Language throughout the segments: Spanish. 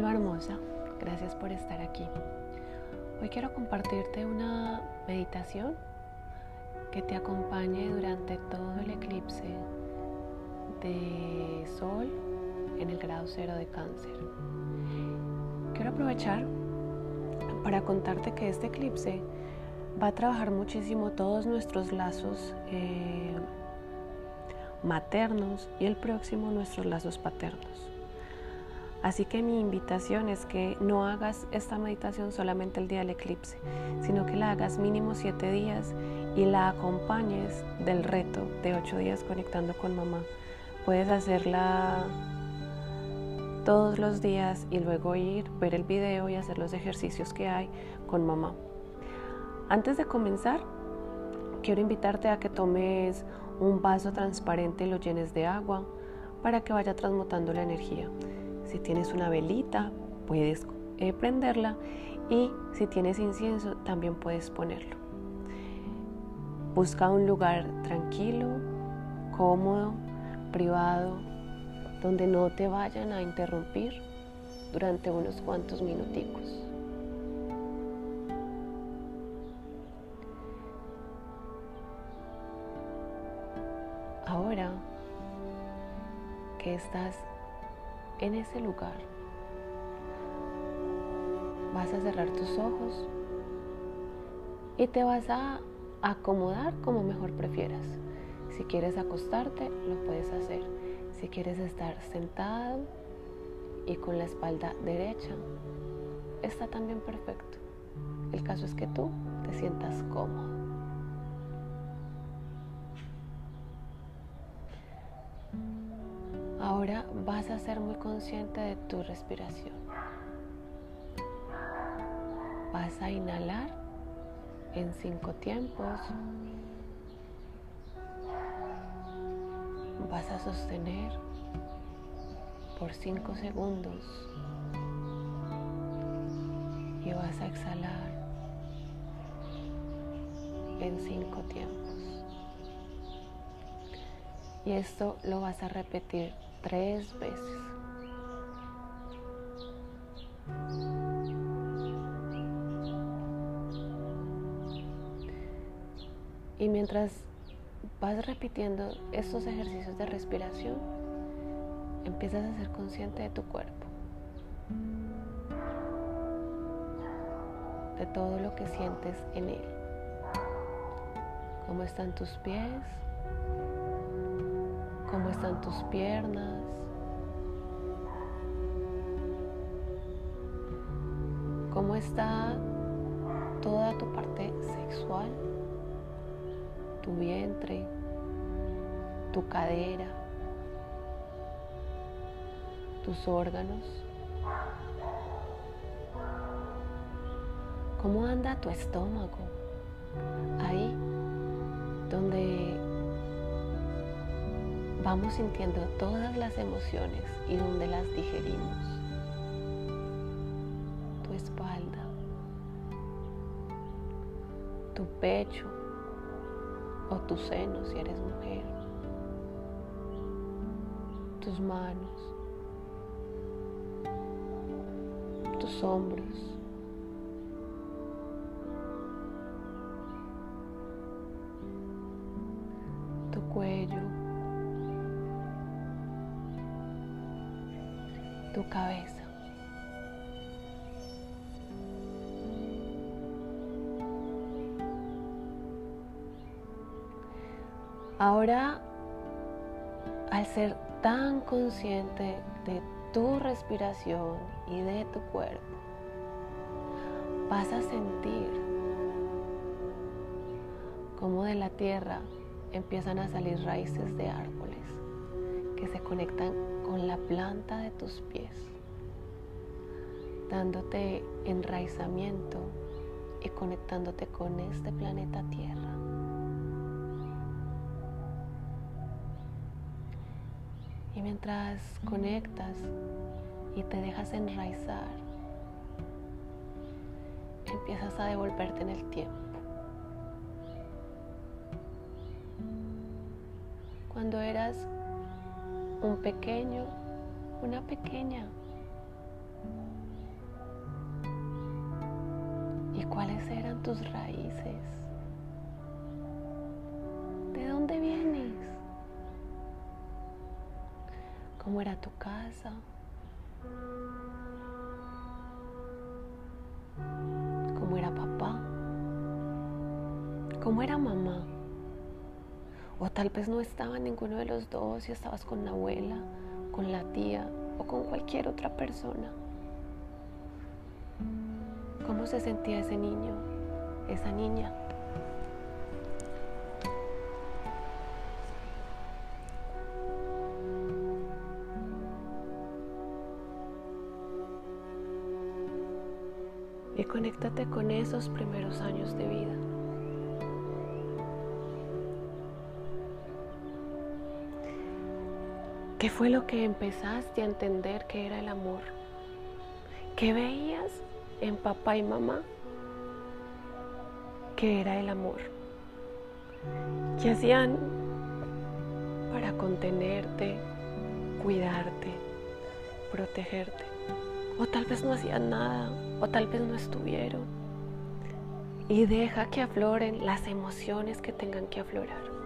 Alma hermosa, gracias por estar aquí. Hoy quiero compartirte una meditación que te acompañe durante todo el eclipse de sol en el grado cero de cáncer. Quiero aprovechar para contarte que este eclipse va a trabajar muchísimo todos nuestros lazos eh, maternos y el próximo nuestros lazos paternos. Así que mi invitación es que no hagas esta meditación solamente el día del eclipse, sino que la hagas mínimo siete días y la acompañes del reto de ocho días conectando con mamá. Puedes hacerla todos los días y luego ir, ver el video y hacer los ejercicios que hay con mamá. Antes de comenzar, quiero invitarte a que tomes un vaso transparente y lo llenes de agua para que vaya transmutando la energía. Si tienes una velita, puedes eh, prenderla y si tienes incienso, también puedes ponerlo. Busca un lugar tranquilo, cómodo, privado, donde no te vayan a interrumpir durante unos cuantos minuticos. Ahora que estás en ese lugar. Vas a cerrar tus ojos y te vas a acomodar como mejor prefieras. Si quieres acostarte, lo puedes hacer. Si quieres estar sentado y con la espalda derecha, está también perfecto. El caso es que tú te sientas cómodo. Ahora vas a ser muy consciente de tu respiración. Vas a inhalar en cinco tiempos. Vas a sostener por cinco segundos y vas a exhalar en cinco tiempos. Y esto lo vas a repetir tres veces. Y mientras vas repitiendo estos ejercicios de respiración, empiezas a ser consciente de tu cuerpo, de todo lo que sientes en él, cómo están tus pies, cómo están tus piernas. ¿Cómo está toda tu parte sexual? Tu vientre, tu cadera, tus órganos. ¿Cómo anda tu estómago? Ahí donde vamos sintiendo todas las emociones y donde las digerimos. Tu espalda, tu pecho o tu seno si eres mujer, tus manos, tus hombros. Ahora, al ser tan consciente de tu respiración y de tu cuerpo, vas a sentir cómo de la tierra empiezan a salir raíces de árboles que se conectan con la planta de tus pies, dándote enraizamiento y conectándote con este planeta Tierra. mientras conectas y te dejas enraizar, empiezas a devolverte en el tiempo. Cuando eras un pequeño, una pequeña. ¿Y cuáles eran tus raíces? ¿De dónde vienes? ¿Cómo era tu casa? ¿Cómo era papá? ¿Cómo era mamá? O tal vez no estaba ninguno de los dos y estabas con la abuela, con la tía o con cualquier otra persona. ¿Cómo se sentía ese niño, esa niña? Y conéctate con esos primeros años de vida. ¿Qué fue lo que empezaste a entender que era el amor? ¿Qué veías en papá y mamá? ¿Qué era el amor? ¿Qué hacían para contenerte, cuidarte, protegerte? O tal vez no hacían nada, o tal vez no estuvieron. Y deja que afloren las emociones que tengan que aflorar.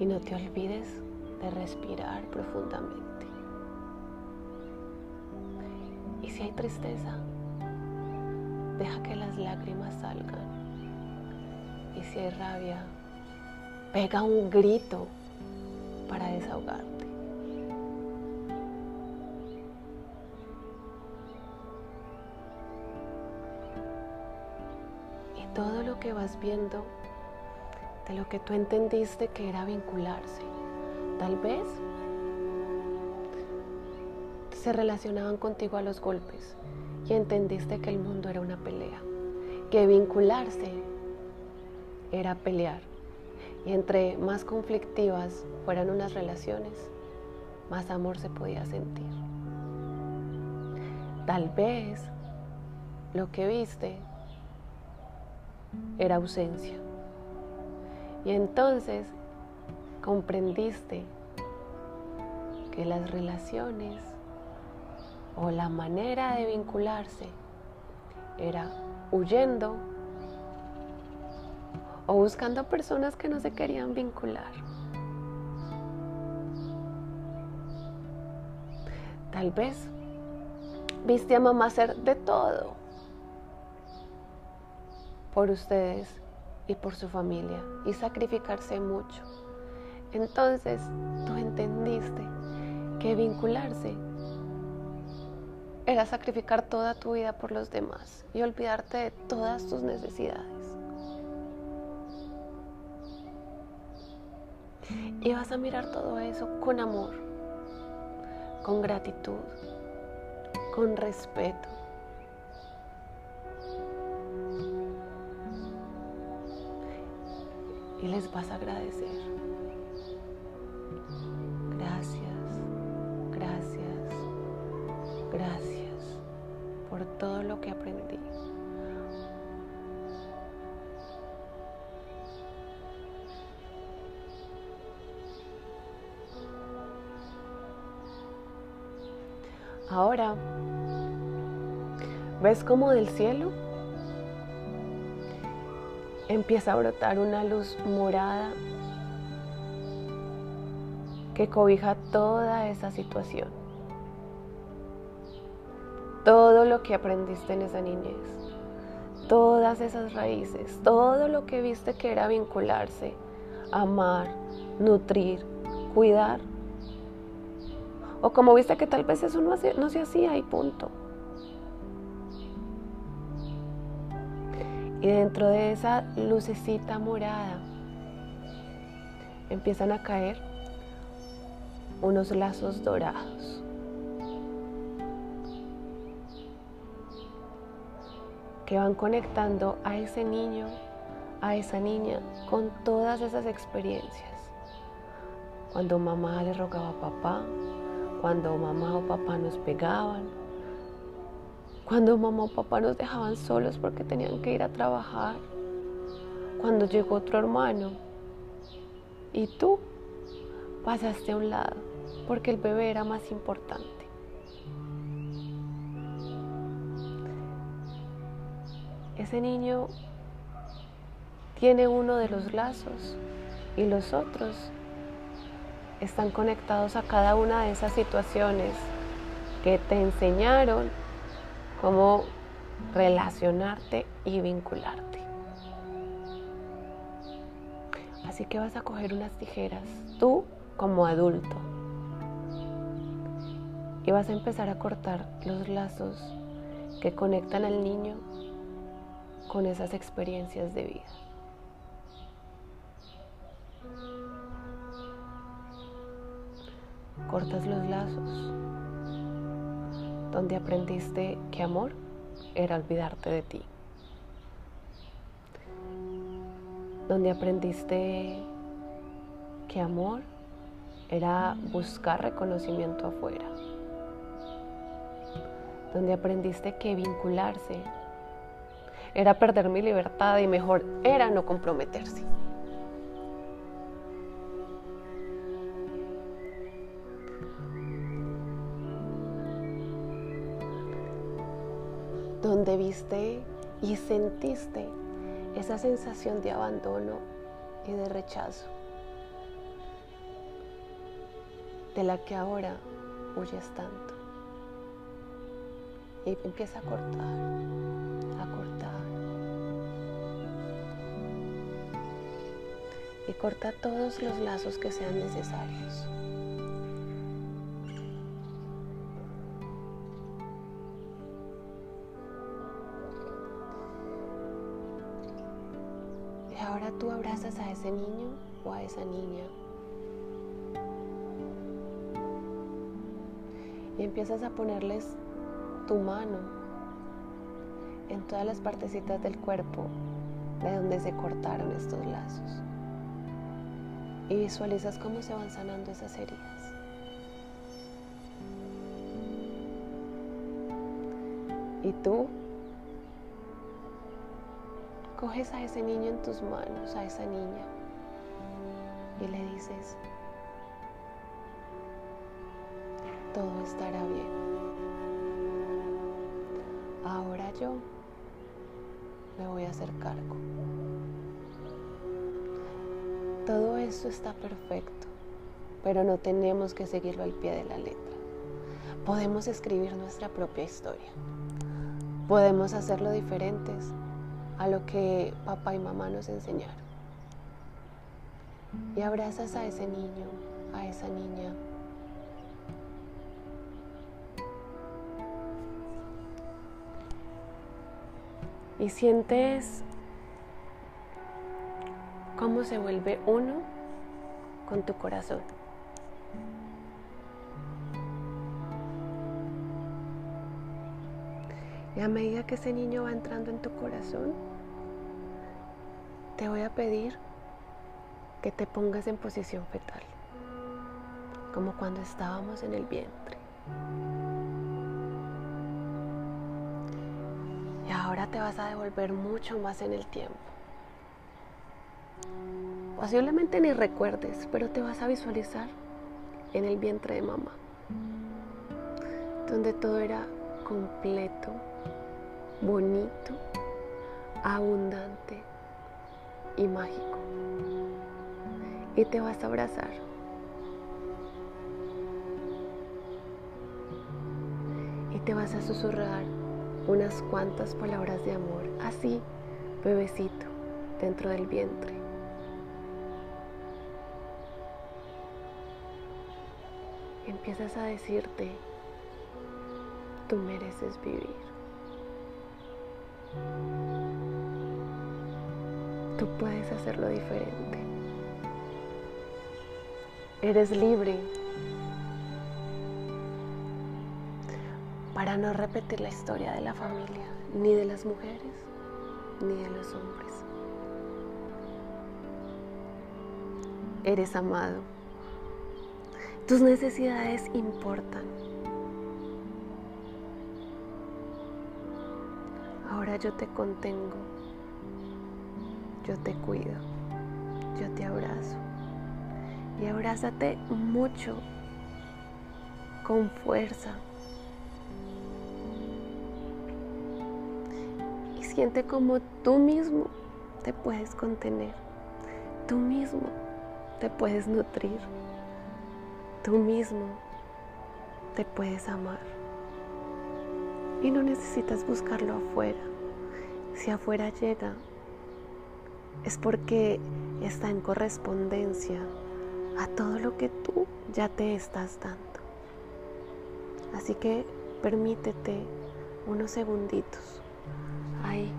y no te olvides de respirar profundamente. Y si hay tristeza, deja que las lágrimas salgan. Y si hay rabia, pega un grito para desahogarte. Y todo lo que vas viendo de lo que tú entendiste que era vincularse. Tal vez se relacionaban contigo a los golpes y entendiste que el mundo era una pelea, que vincularse era pelear. Y entre más conflictivas fueran unas relaciones, más amor se podía sentir. Tal vez lo que viste era ausencia. Y entonces comprendiste que las relaciones o la manera de vincularse era huyendo o buscando personas que no se querían vincular. Tal vez viste a mamá hacer de todo por ustedes y por su familia y sacrificarse mucho. Entonces tú entendiste que vincularse era sacrificar toda tu vida por los demás y olvidarte de todas tus necesidades. Y vas a mirar todo eso con amor, con gratitud, con respeto y les vas a agradecer. Gracias, gracias, gracias por todo lo que aprendí. Ahora, ¿ves cómo del cielo empieza a brotar una luz morada que cobija toda esa situación. Todo lo que aprendiste en esa niñez, todas esas raíces, todo lo que viste que era vincularse, amar, nutrir, cuidar. O como viste que tal vez eso no, no se hacía y punto. Y dentro de esa lucecita morada empiezan a caer unos lazos dorados. que van conectando a ese niño, a esa niña, con todas esas experiencias. Cuando mamá le rogaba a papá, cuando mamá o papá nos pegaban, cuando mamá o papá nos dejaban solos porque tenían que ir a trabajar. Cuando llegó otro hermano. Y tú pasaste a un lado porque el bebé era más importante. Ese niño tiene uno de los lazos y los otros están conectados a cada una de esas situaciones que te enseñaron cómo relacionarte y vincularte. Así que vas a coger unas tijeras, tú como adulto, y vas a empezar a cortar los lazos que conectan al niño con esas experiencias de vida. Cortas los lazos donde aprendiste que amor era olvidarte de ti. Donde aprendiste que amor era buscar reconocimiento afuera. Donde aprendiste que vincularse era perder mi libertad y mejor era no comprometerse. Donde viste y sentiste esa sensación de abandono y de rechazo, de la que ahora huyes tanto. Y empieza a cortar, a cortar. Y corta todos los lazos que sean necesarios. A ese niño o a esa niña y empiezas a ponerles tu mano en todas las partecitas del cuerpo de donde se cortaron estos lazos. Y visualizas cómo se van sanando esas heridas. Y tú coges a ese niño en tus manos, a esa niña, y le dices, todo estará bien. Ahora yo me voy a hacer cargo. Todo esto está perfecto, pero no tenemos que seguirlo al pie de la letra. Podemos escribir nuestra propia historia. Podemos hacerlo diferentes a lo que papá y mamá nos enseñaron. Y abrazas a ese niño, a esa niña. Y sientes cómo se vuelve uno con tu corazón. Y a medida que ese niño va entrando en tu corazón, te voy a pedir que te pongas en posición fetal, como cuando estábamos en el vientre. Y ahora te vas a devolver mucho más en el tiempo. Posiblemente ni recuerdes, pero te vas a visualizar en el vientre de mamá, donde todo era completo, bonito, abundante y mágico. Y te vas a abrazar. Y te vas a susurrar unas cuantas palabras de amor, así, bebecito, dentro del vientre. Empiezas a decirte, tú mereces vivir. Tú puedes hacerlo diferente. Eres libre para no repetir la historia de la familia, ni de las mujeres, ni de los hombres. Eres amado. Tus necesidades importan. Ahora yo te contengo. Yo te cuido, yo te abrazo. Y abrázate mucho, con fuerza. Y siente como tú mismo te puedes contener, tú mismo te puedes nutrir, tú mismo te puedes amar. Y no necesitas buscarlo afuera. Si afuera llega, es porque está en correspondencia a todo lo que tú ya te estás dando. Así que permítete unos segunditos ahí,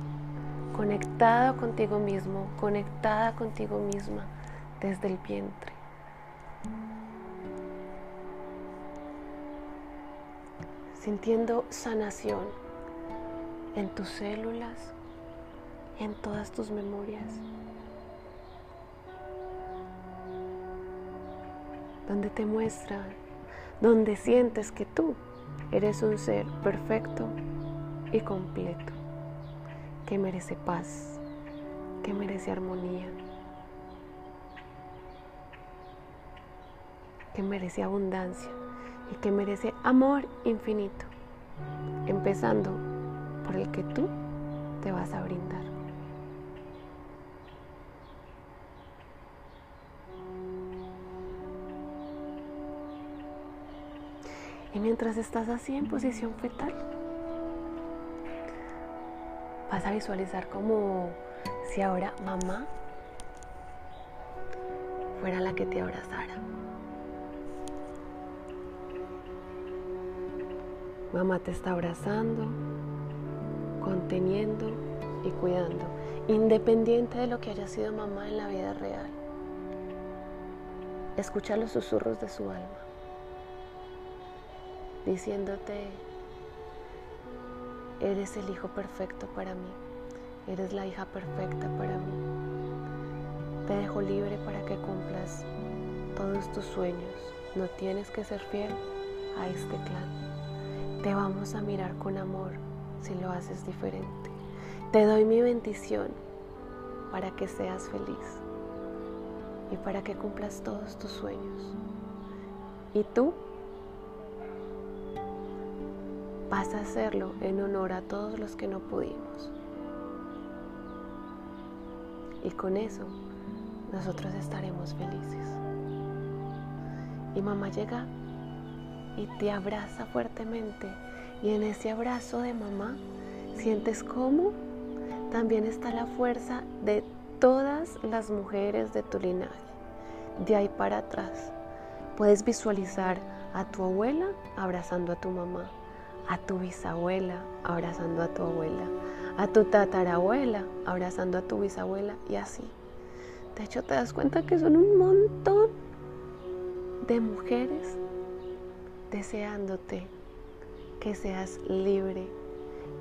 conectada contigo mismo, conectada contigo misma desde el vientre. Sintiendo sanación en tus células, en todas tus memorias. donde te muestra, donde sientes que tú eres un ser perfecto y completo, que merece paz, que merece armonía, que merece abundancia y que merece amor infinito, empezando por el que tú te vas a brindar. Y mientras estás así en posición fetal, vas a visualizar como si ahora mamá fuera la que te abrazara. Mamá te está abrazando, conteniendo y cuidando, independiente de lo que haya sido mamá en la vida real. Escucha los susurros de su alma diciéndote, eres el hijo perfecto para mí, eres la hija perfecta para mí. Te dejo libre para que cumplas todos tus sueños. No tienes que ser fiel a este clan. Te vamos a mirar con amor si lo haces diferente. Te doy mi bendición para que seas feliz y para que cumplas todos tus sueños. Y tú vas a hacerlo en honor a todos los que no pudimos. Y con eso nosotros estaremos felices. Y mamá llega y te abraza fuertemente. Y en ese abrazo de mamá sientes cómo también está la fuerza de todas las mujeres de tu linaje. De ahí para atrás puedes visualizar a tu abuela abrazando a tu mamá a tu bisabuela abrazando a tu abuela, a tu tatarabuela abrazando a tu bisabuela y así. De hecho, te das cuenta que son un montón de mujeres deseándote que seas libre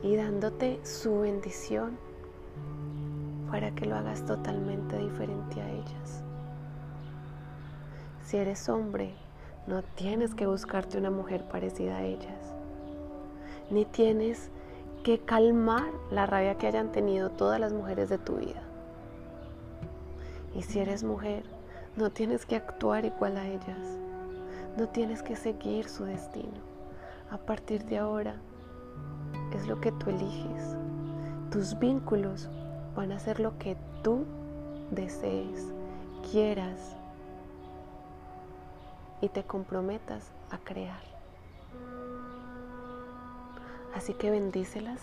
y dándote su bendición para que lo hagas totalmente diferente a ellas. Si eres hombre, no tienes que buscarte una mujer parecida a ellas ni tienes que calmar la rabia que hayan tenido todas las mujeres de tu vida. Y si eres mujer, no tienes que actuar igual a ellas. No tienes que seguir su destino. A partir de ahora es lo que tú eliges. Tus vínculos van a ser lo que tú desees, quieras y te comprometas a crear. Así que bendícelas.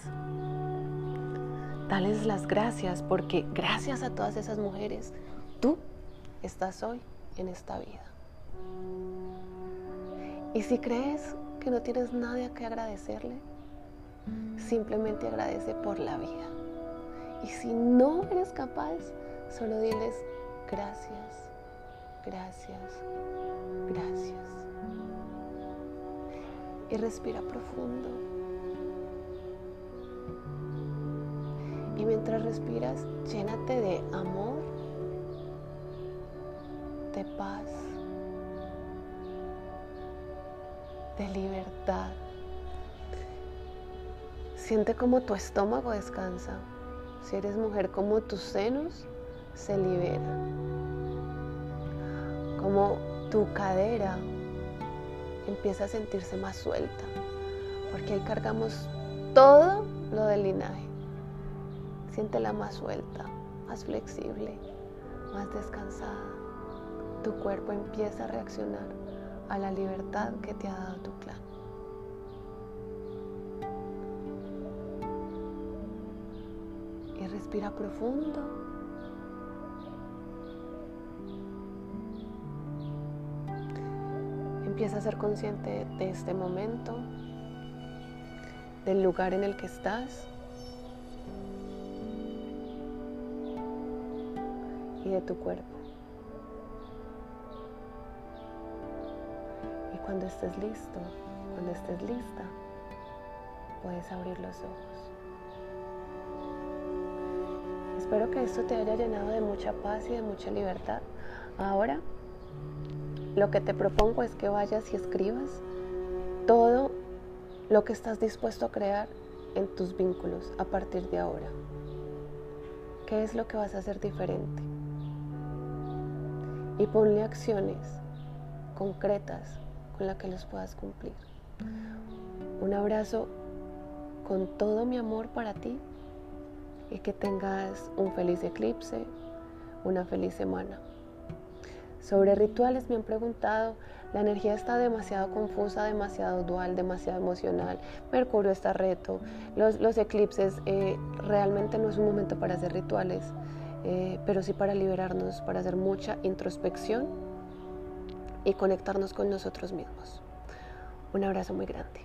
Dales las gracias porque gracias a todas esas mujeres, tú estás hoy en esta vida. Y si crees que no tienes nada que agradecerle, simplemente agradece por la vida. Y si no eres capaz, solo diles gracias, gracias, gracias. Y respira profundo. Y mientras respiras, llénate de amor, de paz, de libertad. Siente como tu estómago descansa. Si eres mujer, como tus senos se liberan. como tu cadera empieza a sentirse más suelta, porque ahí cargamos todo lo del linaje. Siéntela más suelta, más flexible, más descansada. Tu cuerpo empieza a reaccionar a la libertad que te ha dado tu clan. Y respira profundo. Empieza a ser consciente de este momento, del lugar en el que estás y de tu cuerpo. Cuando estés listo, cuando estés lista, puedes abrir los ojos. Espero que esto te haya llenado de mucha paz y de mucha libertad. Ahora, lo que te propongo es que vayas y escribas todo lo que estás dispuesto a crear en tus vínculos a partir de ahora. ¿Qué es lo que vas a hacer diferente? y ponle acciones concretas con las que los puedas cumplir. Un abrazo con todo mi amor para ti y que tengas un feliz eclipse, una feliz semana. Sobre rituales me han preguntado, la energía está demasiado confusa, demasiado dual, demasiado emocional, Mercurio está reto, los, eclipses eh, realmente no es un momento para hacer rituales. Eh, pero sí para liberarnos, para hacer mucha introspección y conectarnos con nosotros mismos. Un abrazo muy grande.